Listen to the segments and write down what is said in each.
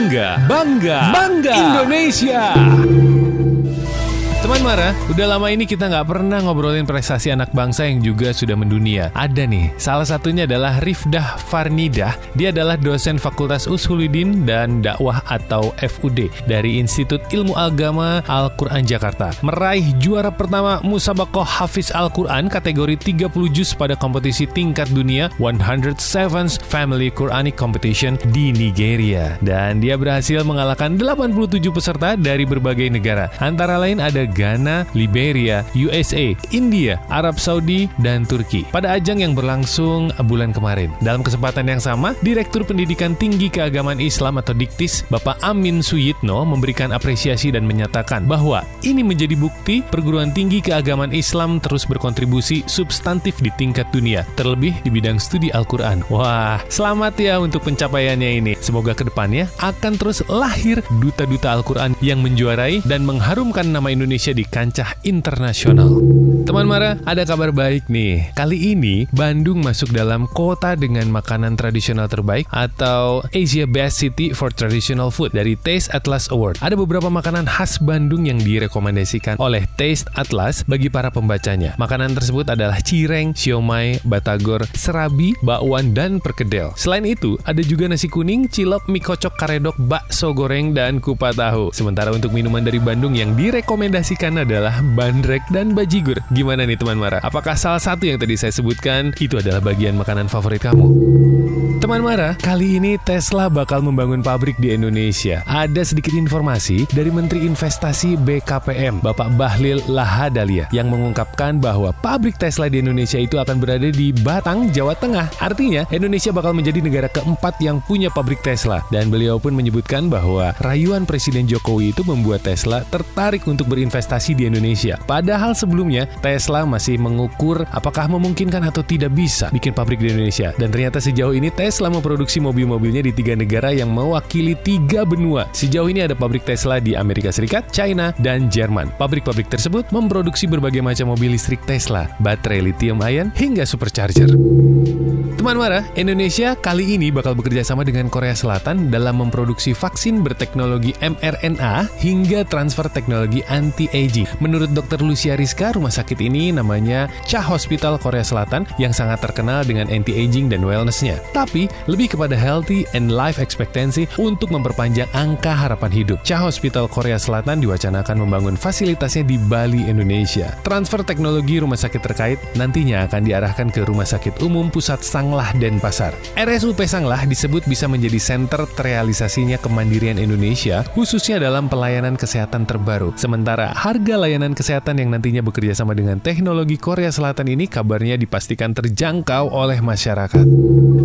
Bangga, bangga, bangga. Indonesia. Teman Mara, udah lama ini kita nggak pernah ngobrolin prestasi anak bangsa yang juga sudah mendunia. Ada nih, salah satunya adalah Rifdah Farnidah. Dia adalah dosen Fakultas Usuluddin dan Dakwah atau FUD dari Institut Ilmu Agama Al-Quran Jakarta. Meraih juara pertama Musabakoh Hafiz Al-Quran kategori 30 juz pada kompetisi tingkat dunia 107th Family Quranic Competition di Nigeria. Dan dia berhasil mengalahkan 87 peserta dari berbagai negara. Antara lain ada Ghana, Liberia, USA, India, Arab Saudi, dan Turki pada ajang yang berlangsung bulan kemarin. Dalam kesempatan yang sama, Direktur Pendidikan Tinggi Keagamaan Islam atau Diktis, Bapak Amin Suyitno memberikan apresiasi dan menyatakan bahwa ini menjadi bukti perguruan tinggi keagamaan Islam terus berkontribusi substantif di tingkat dunia, terlebih di bidang studi Al-Quran. Wah, selamat ya untuk pencapaiannya ini. Semoga ke depannya akan terus lahir duta-duta Al-Quran yang menjuarai dan mengharumkan nama Indonesia Indonesia di kancah internasional. Teman Mara, ada kabar baik nih. Kali ini Bandung masuk dalam kota dengan makanan tradisional terbaik atau Asia Best City for Traditional Food dari Taste Atlas Award. Ada beberapa makanan khas Bandung yang direkomendasikan oleh Taste Atlas bagi para pembacanya. Makanan tersebut adalah cireng, siomay, batagor, serabi, bakwan, dan perkedel. Selain itu, ada juga nasi kuning, cilok, mie kocok, karedok, bakso goreng, dan kupat tahu. Sementara untuk minuman dari Bandung yang direkomendasikan adalah bandrek dan bajigur. Gimana nih teman Mara? Apakah salah satu yang tadi saya sebutkan itu adalah bagian makanan favorit kamu? Teman Mara, kali ini Tesla bakal membangun pabrik di Indonesia. Ada sedikit informasi dari Menteri Investasi BKPM, Bapak Bahlil Lahadalia, yang mengungkapkan bahwa pabrik Tesla di Indonesia itu akan berada di Batang, Jawa Tengah. Artinya, Indonesia bakal menjadi negara keempat yang punya pabrik Tesla. Dan beliau pun menyebutkan bahwa rayuan Presiden Jokowi itu membuat Tesla tertarik untuk berinvestasi di Indonesia. Padahal sebelumnya, Tesla masih mengukur apakah memungkinkan atau tidak bisa bikin pabrik di Indonesia. Dan ternyata sejauh ini Tesla Tesla memproduksi mobil-mobilnya di tiga negara yang mewakili tiga benua. Sejauh ini ada pabrik Tesla di Amerika Serikat, China, dan Jerman. Pabrik-pabrik tersebut memproduksi berbagai macam mobil listrik Tesla, baterai lithium ion, hingga supercharger. Teman Mara, Indonesia kali ini bakal bekerja sama dengan Korea Selatan dalam memproduksi vaksin berteknologi mRNA hingga transfer teknologi anti-aging. Menurut Dr. Lucia Rizka, rumah sakit ini namanya Cha Hospital Korea Selatan yang sangat terkenal dengan anti-aging dan wellnessnya. Tapi lebih kepada healthy and life expectancy untuk memperpanjang angka harapan hidup. Cha Hospital Korea Selatan diwacanakan membangun fasilitasnya di Bali, Indonesia. Transfer teknologi rumah sakit terkait nantinya akan diarahkan ke Rumah Sakit Umum Pusat Sanglah Denpasar. RSUP Sanglah disebut bisa menjadi senter terrealisasinya kemandirian Indonesia, khususnya dalam pelayanan kesehatan terbaru. Sementara harga layanan kesehatan yang nantinya bekerja sama dengan teknologi Korea Selatan ini kabarnya dipastikan terjangkau oleh masyarakat.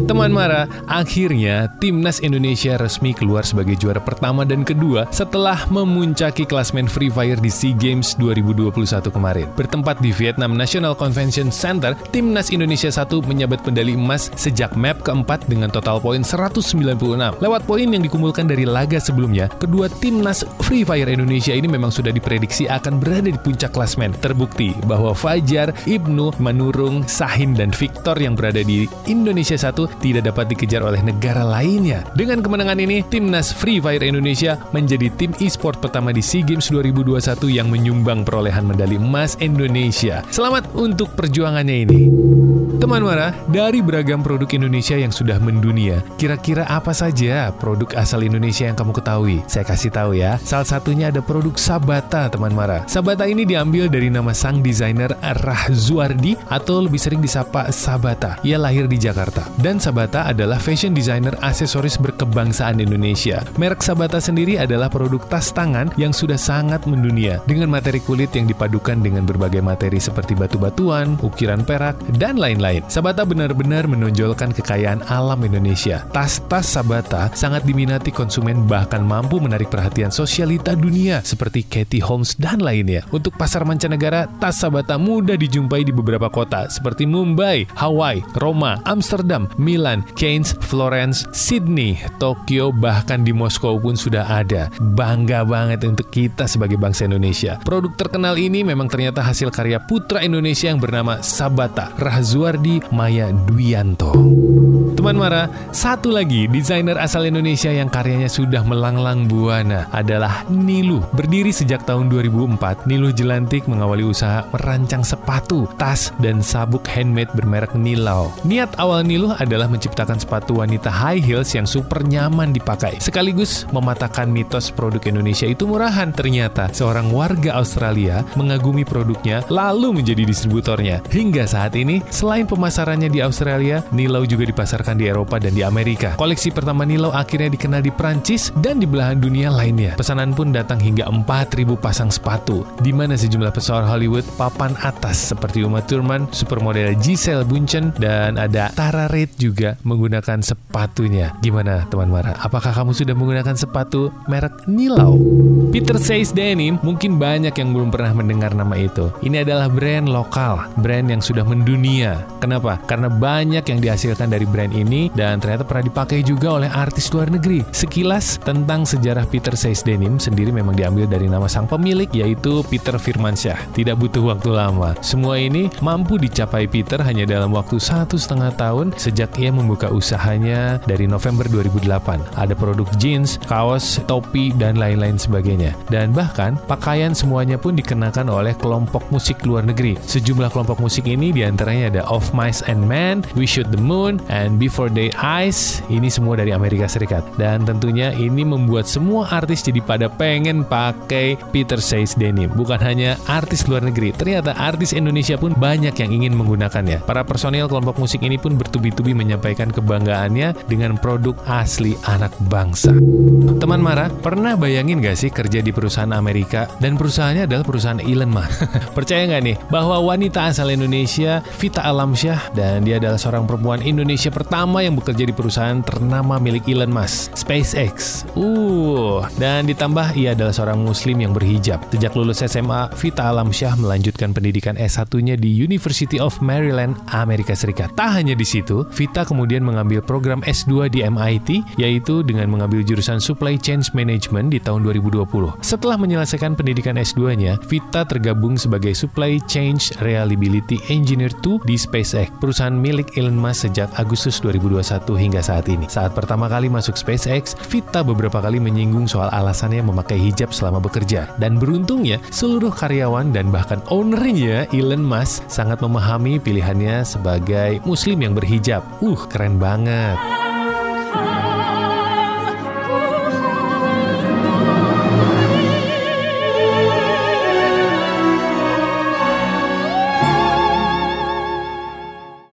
Teman Mara, akhirnya timnas Indonesia resmi keluar sebagai juara pertama dan kedua setelah memuncaki klasmen Free Fire di SEA Games 2021 kemarin. Bertempat di Vietnam National Convention Center, timnas Indonesia 1 menyabat medali emas sejak map keempat dengan total poin 196. Lewat poin yang dikumpulkan dari laga sebelumnya, kedua timnas Free Fire Indonesia ini memang sudah diprediksi akan berada di puncak klasmen. Terbukti bahwa Fajar, Ibnu, Manurung, Sahin, dan Victor yang berada di Indonesia 1 tidak dapat dikejar oleh negara lainnya. Dengan kemenangan ini, timnas Free Fire Indonesia menjadi tim e-sport pertama di SEA Games 2021 yang menyumbang perolehan medali emas Indonesia. Selamat untuk perjuangannya ini. Teman Mara, dari beragam produk Indonesia yang sudah mendunia, kira-kira apa saja produk asal Indonesia yang kamu ketahui? Saya kasih tahu ya. Salah satunya ada produk Sabata, teman Mara. Sabata ini diambil dari nama sang desainer Rahzuardi atau lebih sering disapa Sabata. Ia lahir di Jakarta. Dan Sabata adalah fashion designer aksesoris berkebangsaan Indonesia. Merek Sabata sendiri adalah produk tas tangan yang sudah sangat mendunia dengan materi kulit yang dipadukan dengan berbagai materi seperti batu-batuan, ukiran perak, dan lain-lain lain. Sabata benar-benar menonjolkan kekayaan alam Indonesia. Tas-tas Sabata sangat diminati konsumen bahkan mampu menarik perhatian sosialita dunia seperti Katie Holmes dan lainnya. Untuk pasar mancanegara, tas Sabata mudah dijumpai di beberapa kota seperti Mumbai, Hawaii, Roma, Amsterdam, Milan, Keynes, Florence, Sydney, Tokyo, bahkan di Moskow pun sudah ada. Bangga banget untuk kita sebagai bangsa Indonesia. Produk terkenal ini memang ternyata hasil karya putra Indonesia yang bernama Sabata, Rahzuardi Ardi Maya Duyanto. Teman Mara, satu lagi desainer asal Indonesia yang karyanya sudah melanglang buana adalah Nilu. Berdiri sejak tahun 2004, Nilu Jelantik mengawali usaha merancang sepatu, tas, dan sabuk handmade bermerek Nilau. Niat awal Nilu adalah menciptakan sepatu wanita high heels yang super nyaman dipakai, sekaligus mematahkan mitos produk Indonesia itu murahan. Ternyata seorang warga Australia mengagumi produknya lalu menjadi distributornya. Hingga saat ini, selain pemasarannya di Australia, Nilau juga dipasarkan di Eropa dan di Amerika. Koleksi pertama Nilau akhirnya dikenal di Prancis dan di belahan dunia lainnya. Pesanan pun datang hingga 4.000 pasang sepatu, di mana sejumlah pesawat Hollywood papan atas seperti Uma Thurman, supermodel Giselle Bundchen, dan ada Tara Reid juga menggunakan sepatunya. Gimana teman Mara? Apakah kamu sudah menggunakan sepatu merek Nilau? Peter Says Denim mungkin banyak yang belum pernah mendengar nama itu. Ini adalah brand lokal, brand yang sudah mendunia. Kenapa? Karena banyak yang dihasilkan dari brand ini dan ternyata pernah dipakai juga oleh artis luar negeri. Sekilas tentang sejarah Peter Says Denim sendiri memang diambil dari nama sang pemilik yaitu Peter Firmansyah. Tidak butuh waktu lama. Semua ini mampu dicapai Peter hanya dalam waktu satu setengah tahun sejak ia membuka usahanya dari November 2008. Ada produk jeans, kaos, topi, dan lain-lain sebagainya. Dan bahkan pakaian semuanya pun dikenakan oleh kelompok musik luar negeri. Sejumlah kelompok musik ini di antaranya ada Of Mice and Men, We Shoot the Moon, and Before Day Eyes, ini semua dari Amerika Serikat. Dan tentunya ini membuat semua artis jadi pada pengen pakai Peter Says denim. Bukan hanya artis luar negeri, ternyata artis Indonesia pun banyak yang ingin menggunakannya. Para personil kelompok musik ini pun bertubi-tubi menyampaikan kebanggaannya dengan produk asli anak bangsa. Teman Mara, pernah bayangin gak sih kerja di perusahaan Amerika dan perusahaannya adalah perusahaan Elon Musk? Percaya nggak nih bahwa wanita asal Indonesia, Vita Alamsyah, dan dia adalah seorang perempuan Indonesia pertama yang bekerja di perusahaan ternama milik Elon Musk, SpaceX. Uh, dan ditambah ia adalah seorang muslim yang berhijab. Sejak lulus SMA, Vita Alamsyah melanjutkan pendidikan S1-nya di University of Maryland, Amerika Serikat. Tak hanya di situ, Vita kemudian mengambil program S2 di MIT, yaitu dengan mengambil jurusan Supply Chain Management di tahun 2020. Setelah menyelesaikan pendidikan S2-nya, Vita tergabung sebagai Supply Chain Reliability Engineer 2 di SpaceX, perusahaan milik Elon Musk sejak Agustus 2021 hingga saat ini. Saat pertama kali masuk SpaceX, Vita beberapa kali menyinggung soal alasannya memakai hijab selama bekerja. Dan beruntungnya, seluruh karyawan dan bahkan ownernya Elon Musk sangat memahami pilihannya sebagai muslim yang berhijab. Uh, keren banget.